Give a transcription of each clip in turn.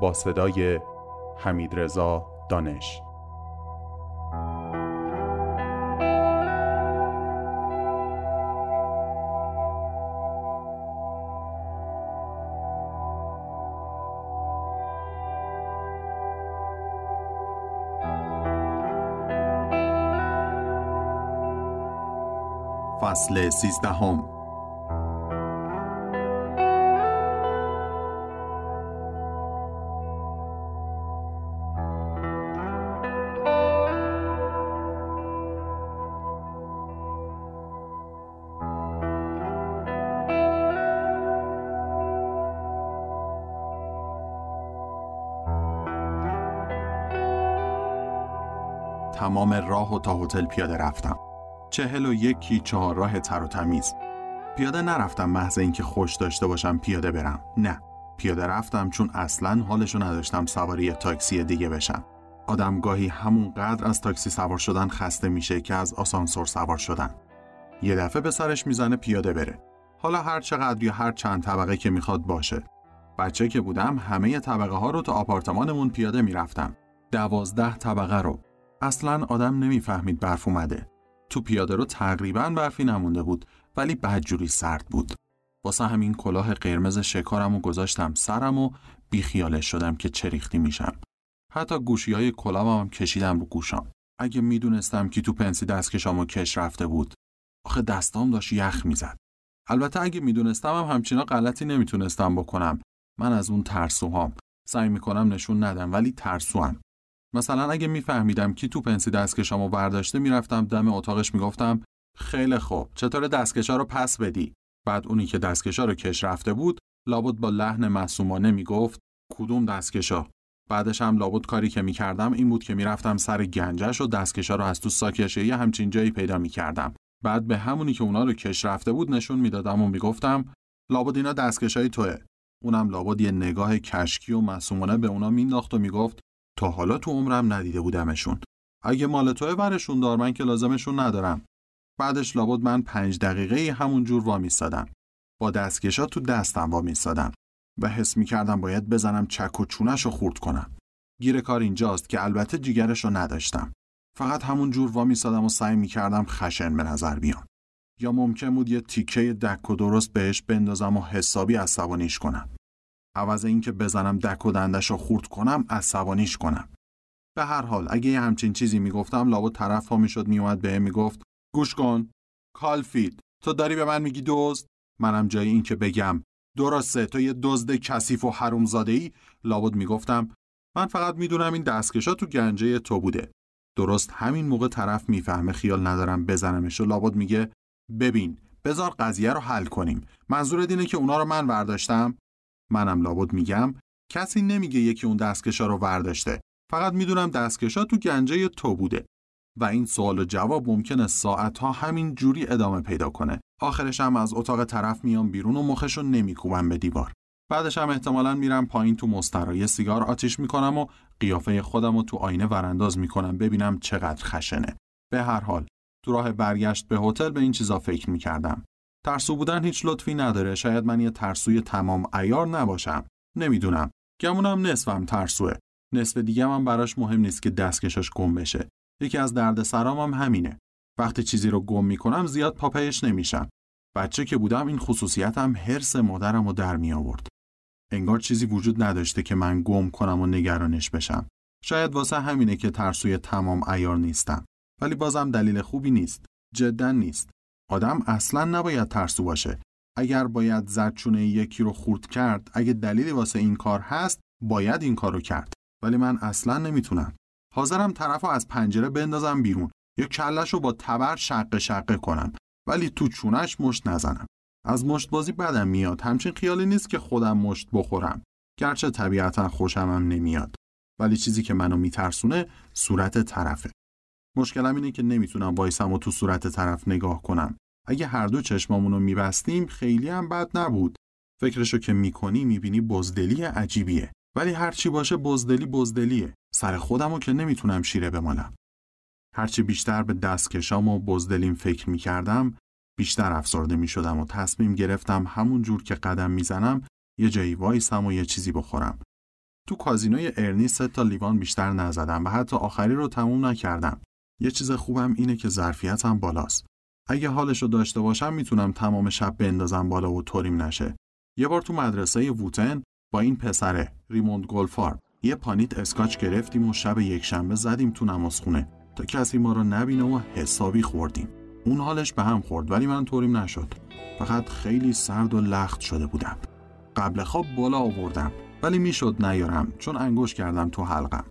با صدای حمید رضا دانش. فصل سیزدهم. راه و تا هتل پیاده رفتم. چهل و یکی چهار راه تر و تمیز. پیاده نرفتم محض اینکه خوش داشته باشم پیاده برم. نه. پیاده رفتم چون اصلا حالشو نداشتم سواری تاکسی دیگه بشم. آدم گاهی همون قدر از تاکسی سوار شدن خسته میشه که از آسانسور سوار شدن. یه دفعه به سرش می‌زنه پیاده بره. حالا هر چقدر یا هر چند طبقه که می‌خواد باشه. بچه که بودم همه طبقه ها رو تا آپارتمانمون پیاده می‌رفتم. دوازده طبقه رو اصلا آدم نمی‌فهمید برف اومده. تو پیاده رو تقریبا برفی نمونده بود ولی بدجوری سرد بود. واسه همین کلاه قرمز شکارم و گذاشتم سرم و بیخیالش شدم که چریختی میشم. حتی گوشی های کلاهم هم کشیدم رو گوشام. اگه می‌دونستم که تو پنسی دستکشام و کش رفته بود. آخه دستام داشت یخ می‌زد. البته اگه می‌دونستم هم همچینا غلطی نمی‌تونستم بکنم. من از اون ترسوهام. سعی می‌کنم نشون ندم ولی ترسوام. مثلا اگه میفهمیدم کی تو پنسی دستکشامو برداشته می‌رفتم دم اتاقش می‌گفتم خیلی خوب چطور دستکشا رو پس بدی؟ بعد اونی که دستکشا رو کش رفته بود لابد با لحن معصومانه می‌گفت کدوم دستکشا؟ بعدش هم لابد کاری که می‌کردم این بود که می‌رفتم سر گنجش و دستکشا رو از تو ساکشه یه همچین جایی پیدا می‌کردم. بعد به همونی که اونا رو کش رفته بود نشون می‌دادم و می‌گفتم لابد اینا دستکشای توه. اونم لابد یه نگاه کشکی و معصومانه به اونا مینداخت و می‌گفت تا حالا تو عمرم ندیده بودمشون. اگه مال توی ورشون دار من که لازمشون ندارم. بعدش لابد من پنج دقیقه همون جور وامیستادم با دستکشا تو دستم وامیستادم و حس می‌کردم باید بزنم چک و چونش رو خورد کنم. گیر کار اینجاست که البته جیگرش رو نداشتم. فقط همون جور وامیستادم و سعی می‌کردم خشن به نظر بیام. یا ممکن بود یه تیکه دک و درست بهش بندازم و حسابی عصبانیش کنم. عوض اینکه بزنم دک و دندش رو خورد کنم عصبانیش کنم. به هر حال اگه یه همچین چیزی می‌گفتم لابد طرف ها می‌شد میومد بهم می‌گفت گوش کن کالفید تو داری به من میگی دزد؟ منم جای این که بگم درسته تو یه دزد کثیف و حرومزاده ای لابد می‌گفتم من فقط می‌دونم این دستکشا تو گنجه تو بوده. درست همین موقع طرف می‌فهمه خیال ندارم بزنمش و لابد میگه ببین بذار قضیه رو حل کنیم. منظور دینه که اونا رو من برداشتم منم لابد میگم کسی نمیگه یکی اون دستکشا رو ورداشته. فقط می‌دونم دستکشا تو گنجه تو بوده. و این سوال و جواب ممکنه ساعتها همین جوری ادامه پیدا کنه. آخرش هم از اتاق طرف میام بیرون و مخشو نمیکوبم به دیوار. بعدش هم احتمالا میرم پایین تو مسترای سیگار آتیش می‌کنم و قیافه خودم رو تو آینه ورانداز می‌کنم ببینم چقدر خشنه. به هر حال تو راه برگشت به هتل به این چیزا فکر می‌کردم. ترسو بودن هیچ لطفی نداره شاید من یه ترسوی تمام ایار نباشم نمی‌دونم گمونم نصفم ترسوه نصف دیگه من براش مهم نیست که دستکشاش گم بشه یکی از درد سرام هم همینه وقتی چیزی رو گم می‌کنم زیاد پاپیش نمیشم بچه که بودم این خصوصیتم حرس مادرم رو در می آورد. انگار چیزی وجود نداشته که من گم کنم و نگرانش بشم. شاید واسه همینه که ترسوی تمام ایار نیستم. ولی بازم دلیل خوبی نیست. جدا نیست. آدم اصلا نباید ترسو باشه. اگر باید زدچونه یکی رو خورد کرد، اگه دلیلی واسه این کار هست، باید این کارو کرد. ولی من اصلا نمی‌تونم. حاضرم طرف از پنجره بندازم بیرون. یا کلش رو با تبر شقه شقه کنم. ولی تو چونش مشت نزنم. از مشت بازی بدم میاد. همچین خیالی نیست که خودم مشت بخورم. گرچه طبیعتا خوشمم نمیاد. ولی چیزی که منو میترسونه صورت طرفه. مشکلم اینه که نمی‌تونم وایسم و تو صورت طرف نگاه کنم. اگه هر دو چشمامونو میبستیم خیلی هم بد نبود. فکرشو که می‌کنی می‌بینی بزدلی عجیبیه. ولی هرچی باشه بزدلی بزدلیه. سر خودمو که نمی‌تونم شیره بمالم. هرچی بیشتر به دستکشام و بزدلیم فکر می‌کردم بیشتر افسرده می‌شدم و تصمیم گرفتم همون جور که قدم می‌زنم یه جایی وایسم و یه چیزی بخورم. تو کازینوی ارنی سه تا لیوان بیشتر نزدم و حتی آخری رو تموم نکردم. یه چیز خوبم اینه که ظرفیتم بالاست. اگه حالش رو داشته باشم می‌تونم تمام شب بندازم بالا و طوریم نشه. یه بار تو مدرسه ووتن با این پسره ریموند گلفار یه پانیت اسکاچ گرفتیم و شب یک شنبه زدیم تو نمازخونه تا کسی ما رو نبینه و حسابی خوردیم. اون حالش به هم خورد ولی من طوریم نشد. فقط خیلی سرد و لخت شده بودم. قبل خواب بالا آوردم ولی می‌شد نیارم چون انگوش کردم تو حلقم.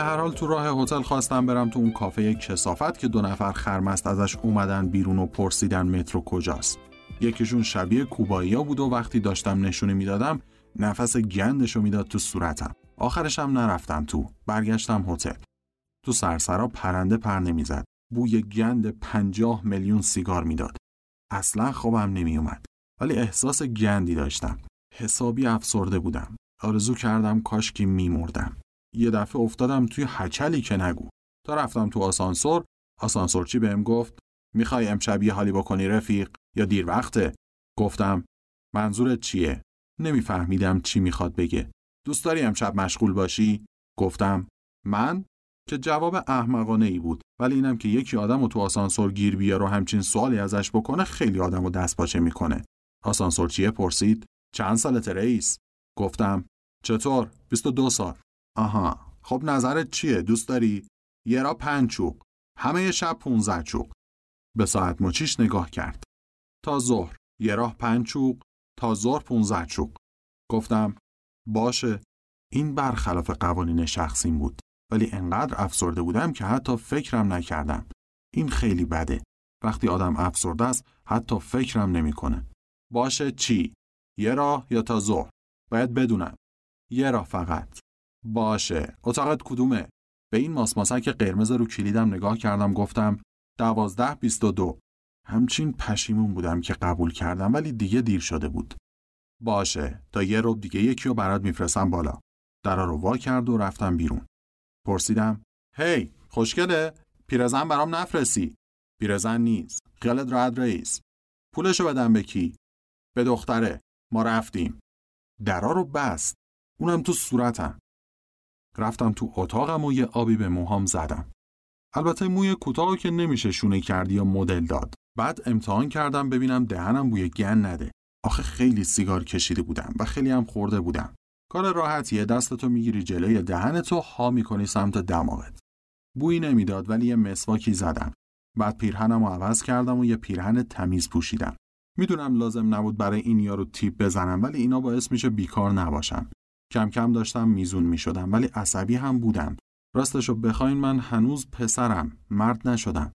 به هر حال تو راه هتل خواستم برم تو اون کافه کسافت که دو نفر خرمست ازش اومدن بیرون و پرسیدن مترو کجاست. یکیشون شبیه کوباییا بود و وقتی داشتم نشونه می‌دادم نفس گندشو می‌داد تو صورتم. آخرشم نرفتم تو. برگشتم هتل. تو سرسرا پرنده پر نمی‌زد بوی گند پنجاه میلیون سیگار می‌داد. اصلا خوابم نمیومد ولی احساس گندی داشتم. حسابی افسرده بودم. آرزو کردم کاشکی میمردم. یه دفعه افتادم توی هچلی که نگو. تا رفتم تو آسانسور آسانسورچی بهم گفت می‌خوای امشب یه حالی بکنی رفیق یا دیر وقته؟ گفتم منظورت چیه؟ نمیفهمیدم چی می‌خواد بگه. دوست داری امشب مشغول باشی؟ گفتم من؟ که جواب احمقانه ای بود ولی اینم که یکی آدم و تو آسانسور گیر بیار و همچین سوالی ازش بکنه خیلی آدم و دست پاچه می‌کنه. آسانسورچیه پرسید چند سالت رئیس؟ گفتم چطور؟ 22 سال. آها. خب نظرت چیه؟ دوست داری؟ یه را پنج چوق همه شب 15 چوق به ساعت مچیش نگاه کرد. تا ظهر. یه راه پنج چوق تا ظهر 15 چوق گفتم باشه. این برخلاف قوانین شخصیم بود. ولی انقدر افسرده بودم که حتی فکرم نکردم. این خیلی بده. وقتی آدم افسرده است حتی فکرم نمی‌کنه. باشه چی؟ یه راه یا تا ظهر؟ باید بدونم. یه راه فقط. باشه. اتاقت کدومه؟ به این ماسماسک قرمز رو کلیدم نگاه کردم گفتم دوازده بیست و دو. همچین پشیمون بودم که قبول کردم ولی دیگه دیر شده بود. باشه تا یه روب دیگه یکی رو برات میفرستم بالا. درا رو وا کرد و رفتم بیرون. پرسیدم هی خوشگله؟ پیرزن برام نفرستی پیرزن نیست. خیالت راحت رئیس. پولشو بدم به کی؟ به دختره. ما رفتیم. درا رو بست. اونم تو صورتم. رفتم تو اتاقم و یه آبی به موهام زدم. البته موی کوتاه که نمیشه شونه کردی یا مدل داد. بعد امتحان کردم ببینم دهنم بوی گن نده. آخه خیلی سیگار کشیده بودم و خیلی هم خورده بودم. کار راحتیه دستتو می‌گیری جلوی دهنتو ها می‌کنی سمت دماغت. بویی نمی‌داد ولی یه مسواکی زدم. بعد پیرهنم عوض کردم و یه پیرهن تمیز پوشیدم. می‌دونم لازم نبود برای این یارو تیپ بزنم ولی اینا باعث میشه بیکار نباشم. کم کم داشتم میزون می‌شدم ولی عصبی هم بودم راستشو بخواین من هنوز پسرم مرد نشدم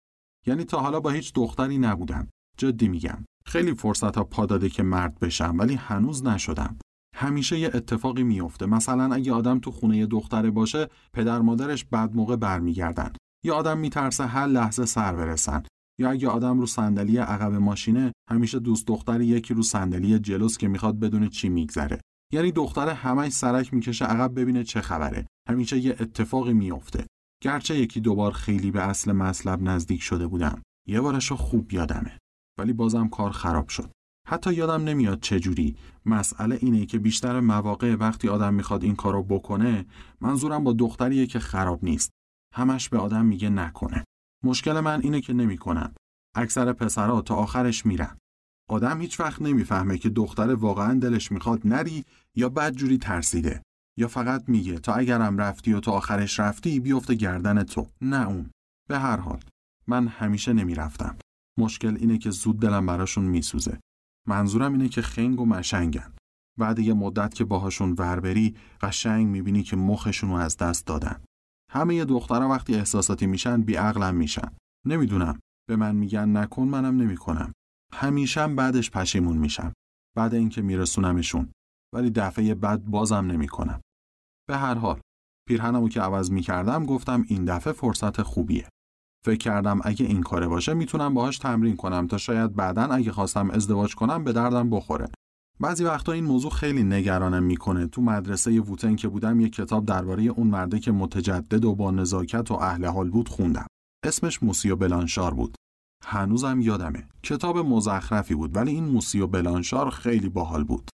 یعنی تا حالا با هیچ دختری نبودم جدی میگم خیلی فرصت ها پا داده که مرد بشم ولی هنوز نشدم. همیشه یه اتفاقی میفته. مثلا اگه آدم تو خونه دختره باشه، پدر مادرش بعد موقع برمیگردن. یا آدم میترسه هر لحظه سر برسن. یا اگه آدم رو صندلی عقب ماشینه، همیشه دوست دختر یکی رو صندلی جلوس که می‌خواد بدون چی میگذره. یعنی دختر همش سرک می‌کشه عقب ببینه چه خبره. همیشه یه اتفاقی میفته. گرچه یکی دوبار خیلی به اصل مطلب نزدیک شده بودم. یه بارشو خوب یادمه. ولی بازم کار خراب شد. حتی یادم نمیاد چه جوری. مسئله اینه که بیشتر مواقع وقتی آدم می‌خواد این کارو بکنه، منظورم با دختریه که خراب نیست. همش به آدم میگه نکنه. مشکل من اینه که نمی‌کنم. اکثر پسرها تا آخرش میرن. آدم هیچ وقت نمی‌فهمه که دختر واقعا دلش می‌خواد نری یا بد جوری ترسیده. یا فقط میگه تا اگرم رفتی و تا آخرش رفتی بیفته گردن تو. نه اون. به هر حال من همیشه نمی‌رفتم. مشکل اینه که زود دلم براشون میسوزه. منظورم اینه که خنگ و مشنگن. بعد یه مدت که باهاشون وربری قشنگ می‌بینی که مخشون رو از دست دادن. همه یه دخترها وقتی احساساتی میشن بیعقلم میشن. نمی‌دونم. به من میگن نکن منم نمی‌کنم. همیشه بعدش پشیمون میشم. بعد اینکه میرسونمشون. ولی دفعه بعد بازم نمی‌کنم. به هر حال پیرهنمو که عوض می‌کردم گفتم این دفعه فرصت خوبیه. فکر کردم اگه این کاره باشه می‌تونم باهاش تمرین کنم تا شاید بعدا اگه خواستم ازدواج کنم به دردم بخوره. بعضی وقتا این موضوع خیلی نگرانم می‌کنه. تو مدرسه ووتن که بودم یه کتاب درباره اون مرده که متجدد و با نزاکت و اهل حال بود خوندم. اسمش موسیو بلانشار بود. هنوزم یادمه. کتاب مزخرفی بود ولی این موسیو بلانشار خیلی باحال بود.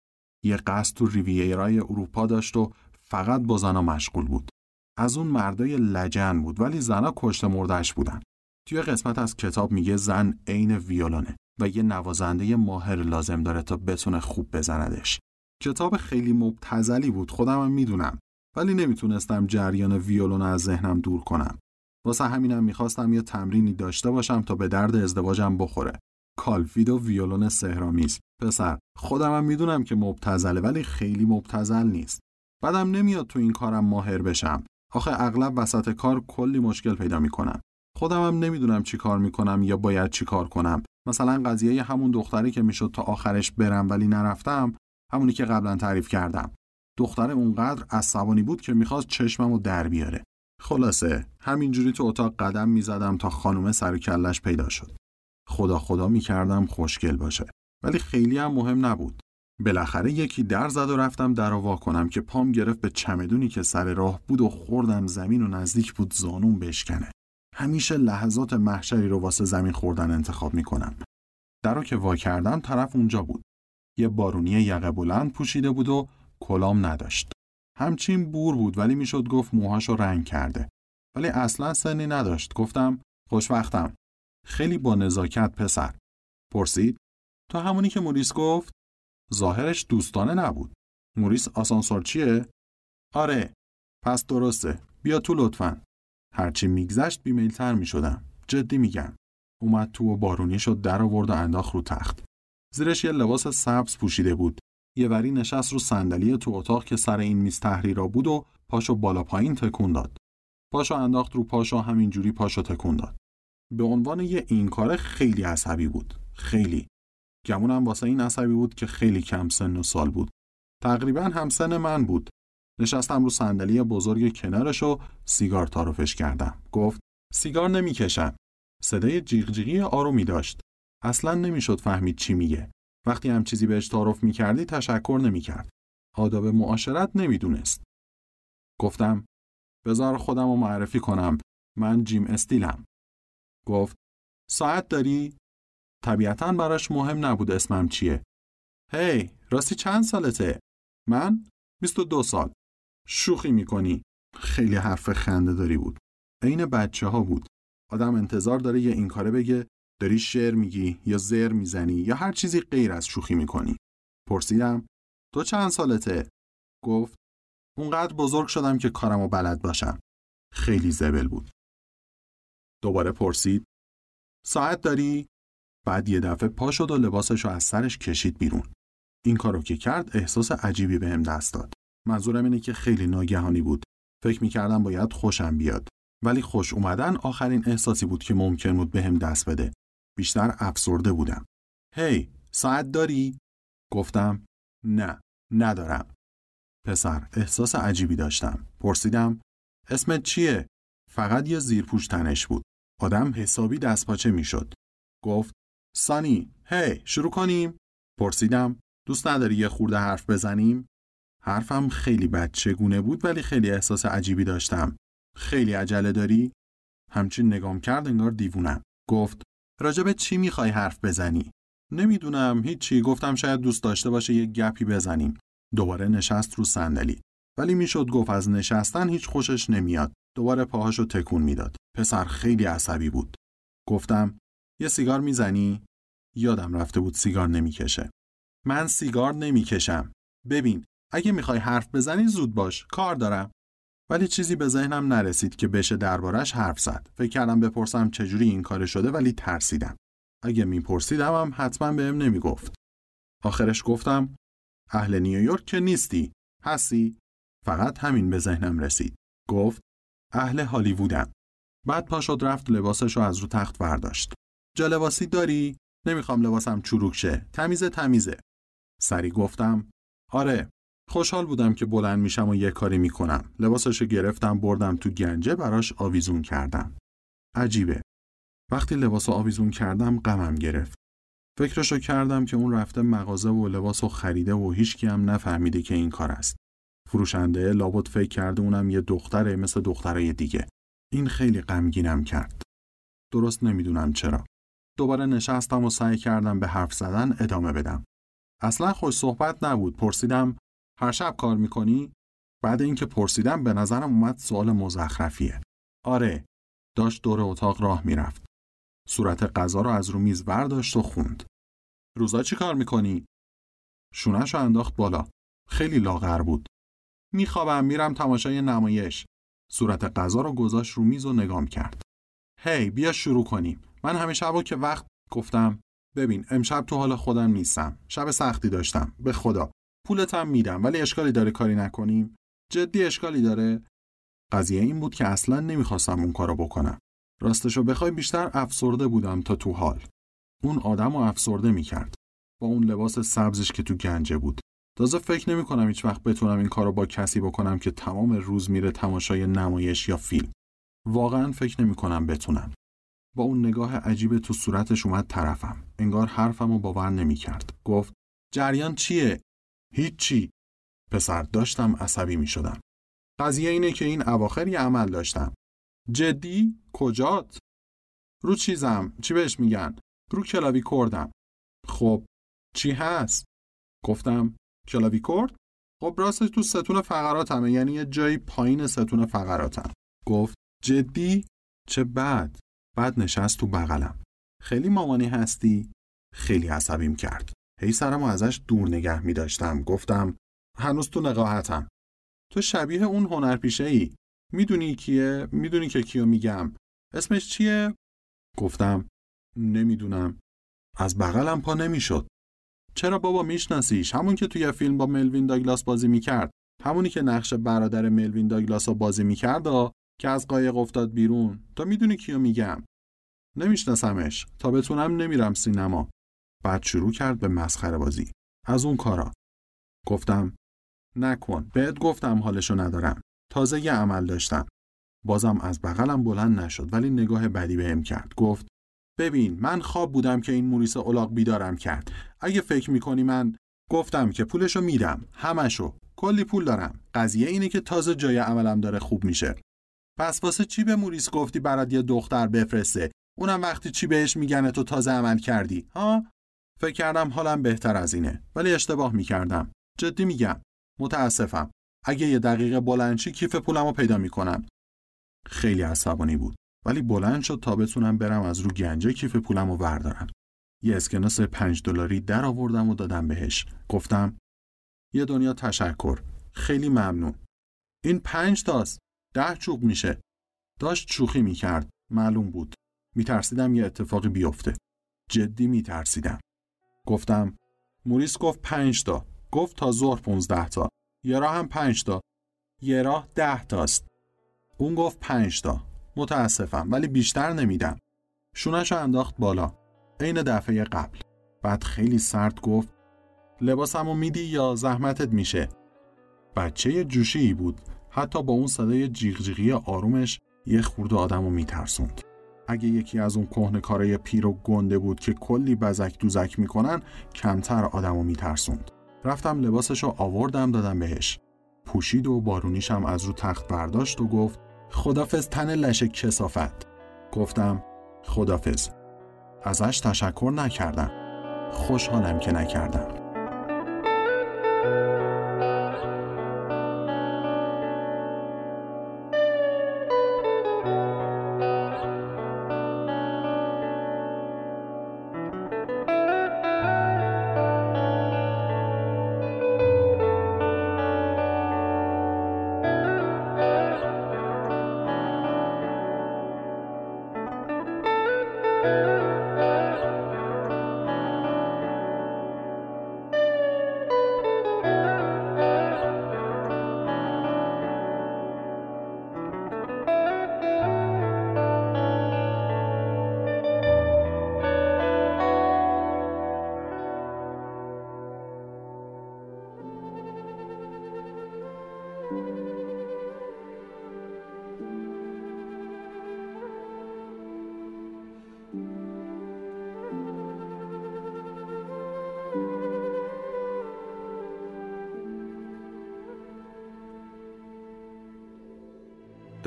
یه قصد تو ریویرای اروپا داشت و فقط با زنا مشغول بود. از اون مردای لجن بود ولی زنا کشت مردش بودن. توی قسمت از کتاب میگه زن عین ویولونه و یه نوازنده ماهر لازم داره تا بتونه خوب بزندش. کتاب خیلی مبتزلی بود خودم هم می‌دونم ولی نمی‌تونستم جریان ویولون از ذهنم دور کنم. واسه همینم می‌خواستم یه تمرینی داشته باشم تا به درد ازدواجم بخوره. کالفید و ویولون سهرامیز. پسر خودم هم می‌دونم که مبتزله ولی خیلی مبتزل نیست. بعدم نمیاد تو این کارم ماهر بشم. آخه اغلب وسط کار کلی مشکل پیدا می‌کنم. خودم هم نمی‌دونم چی کار می‌کنم یا باید چی کار کنم. مثلا قضیه همون دختری که می‌شد تا آخرش برم ولی نرفتم همونی که قبلا تعریف کردم. دختر اونقدر عصبانی بود که می‌خواست چشممو در بیاره. خلاصه همینجوری تو اتاق قدم می‌زدم تا خانومه سر کلش پیدا شد. خدا خدا می‌کردم خوشگل باشه. ولی خیلی هم مهم نبود. بالاخره یکی در زد و رفتم در وا کنم که پام گرفت به چمدونی که سر راه بود و خوردم زمین و نزدیک بود زانون بشکنه. همیشه لحظات محشری رو واسه زمین خوردن انتخاب می‌کنم. در رو که وا کردم طرف اونجا بود. یه بارونی یقه بلند پوشیده بود و کلام نداشت. همچین بور بود ولی می‌شد گفت موهاشو رنگ کرده. ولی اصلا سنی نداشت. گفتم خوشوقتم. خیلی با نزاکت پسر. پرسید تو همونی که موریس گفت ظاهرش دوستانه نبود. موریس آسانسور چیه؟ آره. پس درسته. بیا تو لطفا. هرچی میگذشت بیمیلتر می‌شدم. جدی میگم. اومد تو و بارونی شد در آورد و انداخت رو تخت. زیرش یه لباس سبز پوشیده بود. یه وری نشست رو صندلی تو اتاق که سر این میز تحریرا بود و پاشو بالا پایین تکون داد. پاشو انداخت رو پاشو همینجوری پاشو تکون داد. به عنوان یه این کار خیلی عصبی بود. خیلی. گمونم واسه این عصبی بود که خیلی کم سن و سال بود. تقریبا همسن من بود. نشستم رو صندلی بزرگ کنارش و سیگار تعارفش کردم. گفت سیگار نمی‌کشم. صدای جیغ جیغی آرومی داشت. اصلا نمی‌شد فهمید چی میگه. وقتی هم چیزی بهش تعارف می‌کردی تشکر نمی‌کرد. آداب معاشرت نمی‌دونست. گفتم بذار خودم رو معرفی کنم. من جیم استیلم. گفت ساعت داری؟ طبیعتا براش مهم نبود اسمم چیه. هی راستی چند سالته؟ من؟ 22 سال. شوخی می‌کنی. خیلی حرف خنده داری بود. عین بچه ها بود. آدم انتظار داره یه این کاره بگه داری شعر میگی یا زر می‌زنی یا هر چیزی غیر از شوخی می‌کنی. پرسیدم تو چند سالته؟ گفت اونقدر بزرگ شدم که کارمو بلد باشم. خیلی زبل بود. دوباره پرسید ساعت داری؟ بعد یه دفعه پا شد و لباسش رو از سرش کشید بیرون. این کارو که کرد احساس عجیبی بهم به دست داد. منظورم اینه که خیلی ناگهانی بود. فکر می‌کردم باید خوشم بیاد. ولی خوش اومدن آخرین احساسی بود که ممکن بود بهم به دست بده. بیشتر افسرده بودم. هی، hey, ساعت داری؟ گفتم نه ندارم. پسر احساس عجیبی داشتم. پرسیدم اسمت چیه؟ فقط یه زیرپوش تنش بود. آدم حسابی دستپاچه می‌شد. گفت سانی هی شروع کنیم. پرسیدم دوست نداری یه خورده حرف بزنیم؟ حرفم خیلی بچگونه بود ولی خیلی احساس عجیبی داشتم. خیلی عجله داری؟ همچین نگام کرد انگار دیوونم. گفت راجب چی می‌خوای حرف بزنی؟ نمی‌دونم هیچی. گفتم شاید دوست داشته باشه یه گپی بزنیم. دوباره نشست رو صندلی. ولی می‌شد گفت از نشستن هیچ خوشش نمیاد. دوباره پاهاشو تکون می‌داد. پسر خیلی عصبی بود. گفتم یه سیگار می‌زنی؟ یادم رفته بود سیگار نمی‌کشه. من سیگار نمی‌کشم. ببین اگه می‌خوای حرف بزنی زود باش. کار دارم. ولی چیزی به ذهنم نرسید که بشه دربارش حرف زد. فکر کردم بپرسم چجوری این کار شده ولی ترسیدم. اگه میپرسیدم هم حتما بهم نمی‌گفت. آخرش گفتم اهل نیویورک که نیستی. هستی؟ فقط همین به ذهنم رسید. گفت اهل هالیوودم. بعد پاشد رفت لباسش رو از رو تخت برداشت جا لباسی داری؟ نمی‌خوام لباسم چروک شه. تمیزه تمیزه. سری گفتم آره. خوشحال بودم که بلند میشم و یه کاری می‌کنم. لباسشو گرفتم بردم تو گنجه براش آویزون کردم. عجیبه. وقتی لباس آویزون کردم غمم گرفت. فکرشو کردم که اون رفته مغازه و لباس خریده و هیچکی هم نفهمیده که این کار است. فروشنده لابد فکر کرده اونم یه دختره مثل دخترای دیگه. این خیلی غمگینم کرد. درست نمی‌دونم چرا. دوباره نشستم و سعی کردم به حرف زدن ادامه بدم. اصلا خوش صحبت نبود. پرسیدم هر شب کار می‌کنی؟ بعد اینکه پرسیدم به نظرم اومد سوال مزخرفیه. آره، داشت دور اتاق راه می‌رفت. صورت غذا رو از رو میز برداشت و خوند. روزا چی کار می‌کنی؟ شونش رو انداخت بالا. خیلی لاغر بود. میخوابم میرم تماشای نمایش. صورت غذا رو گذاشت رو میز و نگام کرد. هی بیا شروع کنیم. من همه شبا که وقت گفتم ببین امشب تو حال خودم نیستم. شب سختی داشتم. به خدا. پولت هم میدم ولی اشکالی داره کاری نکنیم. جدی اشکالی داره؟ قضیه این بود که اصلا نمی‌خواستم اون کارو بکنم. راستشو بخوای بیشتر افسرده بودم تا تو حال. اون آدم رو افسرده می‌کرد. با اون لباس سبزش که تو گنجه بود. تازه فکر نمی کنم هیچ وقت بتونم این کارو با کسی بکنم که تمام روز میره تماشای نمایش یا فیلم. واقعا فکر نمی کنم بتونم. با اون نگاه عجیب تو صورتش اومد طرفم. انگار حرفمو باور نمی کرد گفت جریان چیه؟ هیچی پسر داشتم عصبی می شدم قضیه اینه که این اواخر یه عمل داشتم جدی؟ کجات؟ رو چیزم چی بهش میگن؟ رو کلاوی کردم خب چی هست؟ گفتم کلاوی کرد؟ خب راستش تو ستون فقراتمه یعنی یه جایی پایین ستون فقراتم گفت جدی؟ چه بد بعد نشست تو بغلم خیلی مامانی هستی؟ خیلی عصبیم کرد هی سرم ازش دور نگه می داشتم. گفتم هنوز تو نقاهتم. تو شبیه اون هنرپیشه ای. می‌دونی کیه؟ می‌دونی که کیو میگم. اسمش چیه؟ گفتم نمی‌دونم. از بغلم پا نمی‌شد. چرا بابا میشناسیش؟ همون که توی فیلم با ملوین داگلاس بازی می‌کرد. همونی که نقش برادر ملوین داگلاس رو بازی می‌کرد که از قایق افتاد بیرون. تو می‌دونی کیو میگم. نمیشناسمش. تا بتونم نمیرم سینما. بعد شروع کرد به مسخره بازی. از اون کارا. گفتم نکن. بهت گفتم حالشو ندارم. تازه یه عمل داشتم. بازم از بغلم بلند نشد ولی نگاه بدی بهم کرد. گفت ببین من خواب بودم که این موریس اولاق بیدارم کرد. اگه فکر می‌کنی من گفتم که پولشو میدم. همشو. کلی پول دارم. قضیه اینه که تازه جای عملم داره خوب میشه. پس واسه چی به موریس گفتی برات یه دختر بفرسته؟ اونم وقتی چی بهش میگن تو تازه عمل کردی ها؟ فکر کردم حالم بهتر از اینه ولی اشتباه می‌کردم. جدی میگم. متاسفم. اگه یه دقیقه بلندشی کیف پولم رو پیدا می‌کنم. خیلی عصبانی بود. ولی بلند شد تا بتونم برم از رو گنجه کیف پولم رو بردارم یه اسکناس پنج دلاری در آوردم و دادم بهش. گفتم یه دنیا تشکر. خیلی ممنون. این پنج تاست. ده چوب میشه. داشت شوخی می‌کرد. معلوم بود. میترسیدم یه اتفاقی بیفته. جدی میترسیدم. گفتم. موریس گفت پنج تا. گفت تا ظهر پونزده تا. یه راه هم پنج تا. یه راه ده تاست. اون گفت پنج تا. متاسفم ولی بیشتر نمیدم. شونش انداخت بالا. عین دفعه قبل. بعد خیلی سرد گفت لباسمو میدی یا زحمتت میشه؟ بچه جوشی بود. حتی با اون صدای جیغ آرومش یه خورده آدمو میترسوند. اگه یکی از اون کهنه پیر و گنده بود که کلی بزک دوزک می‌کنن کمتر آدمو میترسوند. رفتم لباسشو آوردم دادم بهش. پوشید و بارونیشم از رو تخت برداشت و گفت خدافز تن لشه کسافت. گفتم خدافز ازش تشکر نکردم. خوشحالم که نکردم.